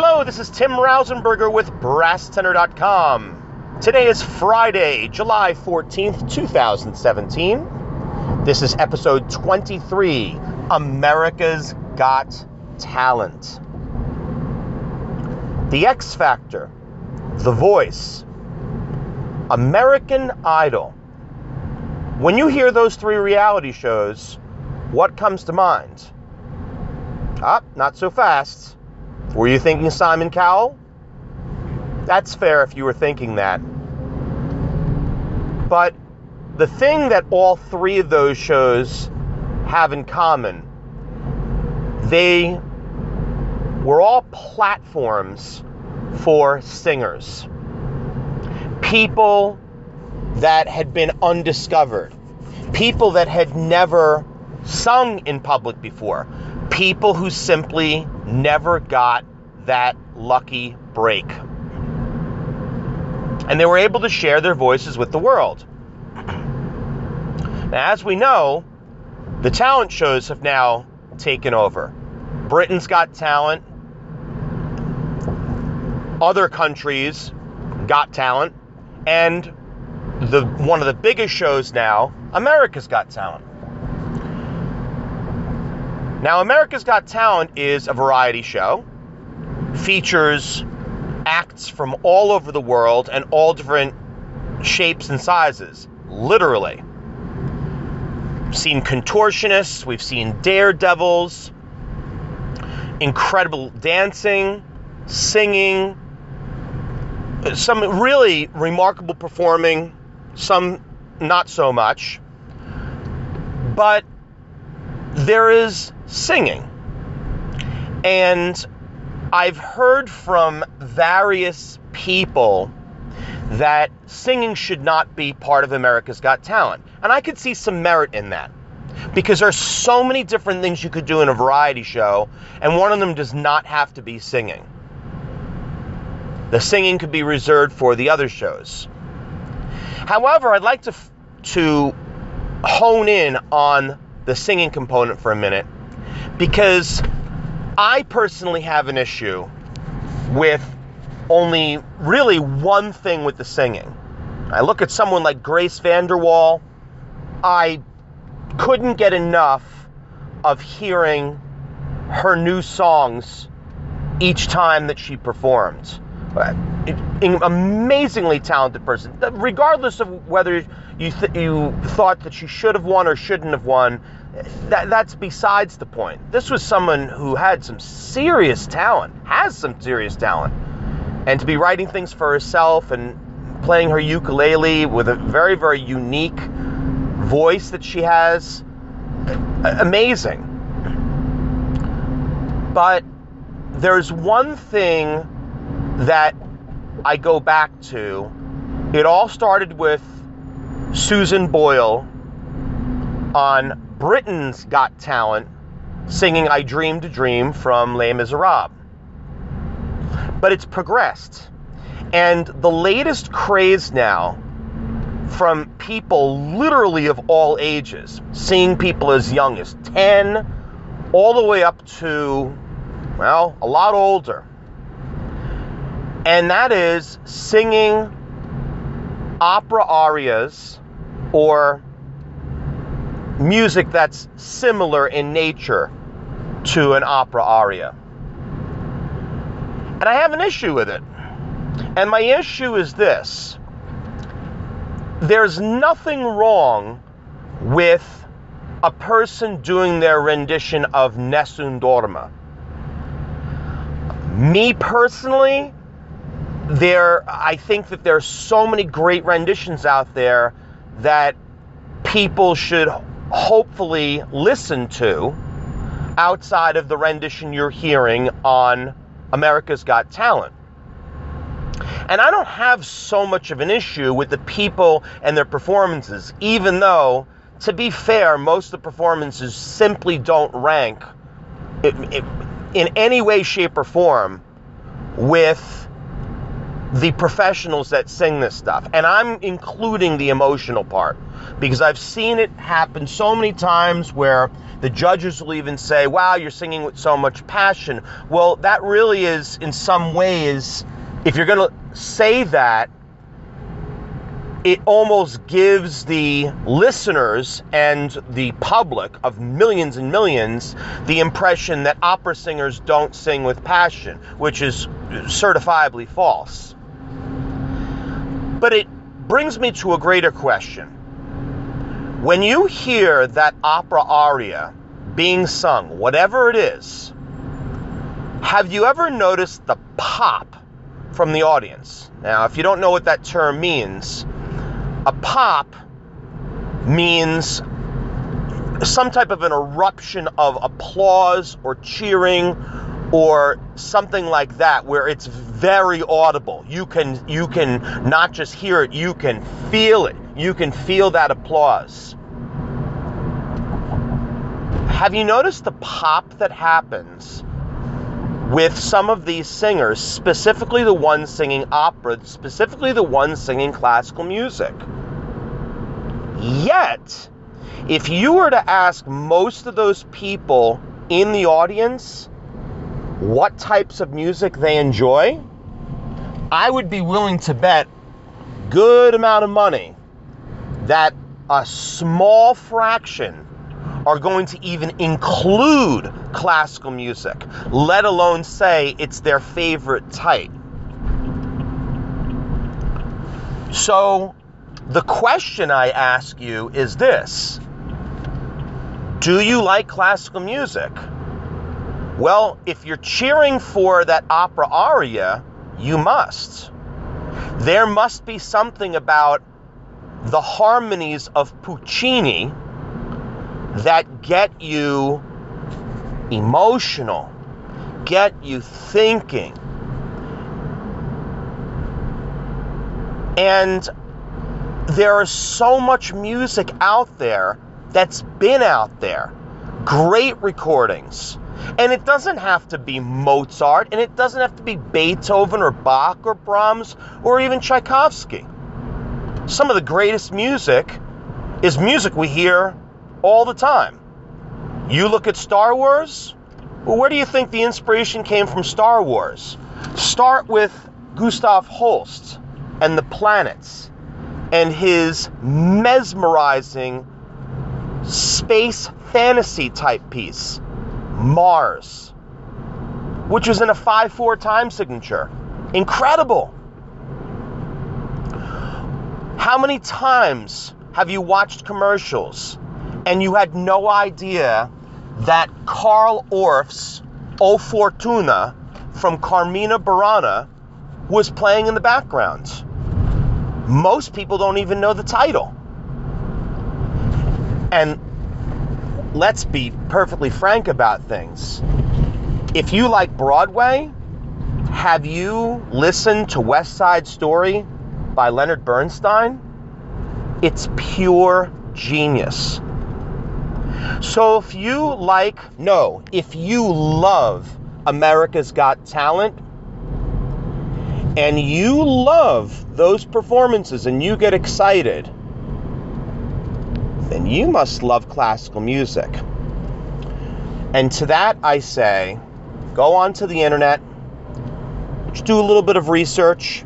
Hello, this is Tim Rausenberger with BrassTenor.com. Today is Friday, July 14th, 2017. This is episode 23 America's Got Talent. The X Factor, The Voice, American Idol. When you hear those three reality shows, what comes to mind? Ah, not so fast. Were you thinking Simon Cowell? That's fair if you were thinking that. But the thing that all three of those shows have in common, they were all platforms for singers. People that had been undiscovered, people that had never sung in public before, people who simply never got that lucky break. And they were able to share their voices with the world. Now, as we know, the talent shows have now taken over. Britain's Got Talent, other countries got talent, and the one of the biggest shows now, America's Got Talent. Now, America's Got Talent is a variety show, features acts from all over the world and all different shapes and sizes, literally. We've seen contortionists, we've seen daredevils, incredible dancing, singing, some really remarkable performing, some not so much. But there is singing. And I've heard from various people that singing should not be part of America's Got Talent. And I could see some merit in that. Because there's so many different things you could do in a variety show, and one of them does not have to be singing. The singing could be reserved for the other shows. However, I'd like to to hone in on the singing component for a minute because I personally have an issue with only really one thing with the singing. I look at someone like Grace VanderWaal, I couldn't get enough of hearing her new songs each time that she performed. Uh, An amazingly talented person, regardless of whether you th- you thought that she should have won or shouldn't have won that, that's besides the point. This was someone who had some serious talent, has some serious talent. And to be writing things for herself and playing her ukulele with a very, very unique voice that she has, amazing. But there's one thing that I go back to. It all started with Susan Boyle on Britain's Got Talent singing I Dreamed a Dream from Les Miserables. But it's progressed. And the latest craze now from people literally of all ages, seeing people as young as 10, all the way up to, well, a lot older. And that is singing opera arias or music that's similar in nature to an opera aria. And I have an issue with it. And my issue is this there's nothing wrong with a person doing their rendition of Nessun Dorma. Me personally, there I think that there's so many great renditions out there that people should hopefully listen to outside of the rendition you're hearing on America's Got Talent. And I don't have so much of an issue with the people and their performances, even though, to be fair, most of the performances simply don't rank in any way, shape, or form with the professionals that sing this stuff. And I'm including the emotional part because I've seen it happen so many times where the judges will even say, Wow, you're singing with so much passion. Well, that really is, in some ways, if you're going to say that, it almost gives the listeners and the public of millions and millions the impression that opera singers don't sing with passion, which is certifiably false. But it brings me to a greater question. When you hear that opera aria being sung, whatever it is, have you ever noticed the pop from the audience? Now, if you don't know what that term means, a pop means some type of an eruption of applause or cheering or something like that where it's very audible. You can you can not just hear it, you can feel it. You can feel that applause. Have you noticed the pop that happens with some of these singers, specifically the ones singing opera, specifically the ones singing classical music? Yet, if you were to ask most of those people in the audience what types of music they enjoy, I would be willing to bet good amount of money that a small fraction are going to even include classical music, let alone say it's their favorite type. So, the question I ask you is this Do you like classical music? Well, if you're cheering for that opera aria, you must. There must be something about the harmonies of Puccini that get you emotional, get you thinking. And there is so much music out there that's been out there. Great recordings. And it doesn't have to be Mozart, and it doesn't have to be Beethoven or Bach or Brahms or even Tchaikovsky. Some of the greatest music is music we hear all the time. You look at Star Wars, well, where do you think the inspiration came from Star Wars? Start with Gustav Holst and the planets and his mesmerizing space fantasy type piece, Mars, which was in a 5 4 time signature. Incredible. How many times have you watched commercials and you had no idea that Carl Orff's O Fortuna from Carmina Burana was playing in the background? most people don't even know the title. And let's be perfectly frank about things. If you like Broadway, have you listened to West Side Story by Leonard Bernstein? It's pure genius. So if you like, no, if you love America's Got Talent, and you love those performances and you get excited, then you must love classical music. And to that I say, go onto the internet, just do a little bit of research,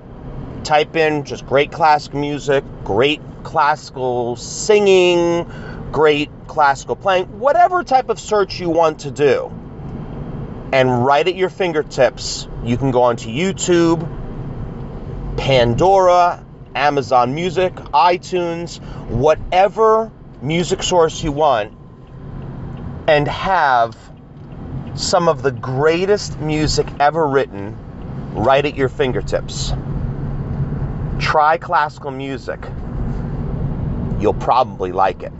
type in just great classical music, great classical singing, great classical playing, whatever type of search you want to do. And right at your fingertips, you can go onto YouTube, Pandora, Amazon Music, iTunes, whatever music source you want, and have some of the greatest music ever written right at your fingertips. Try classical music. You'll probably like it.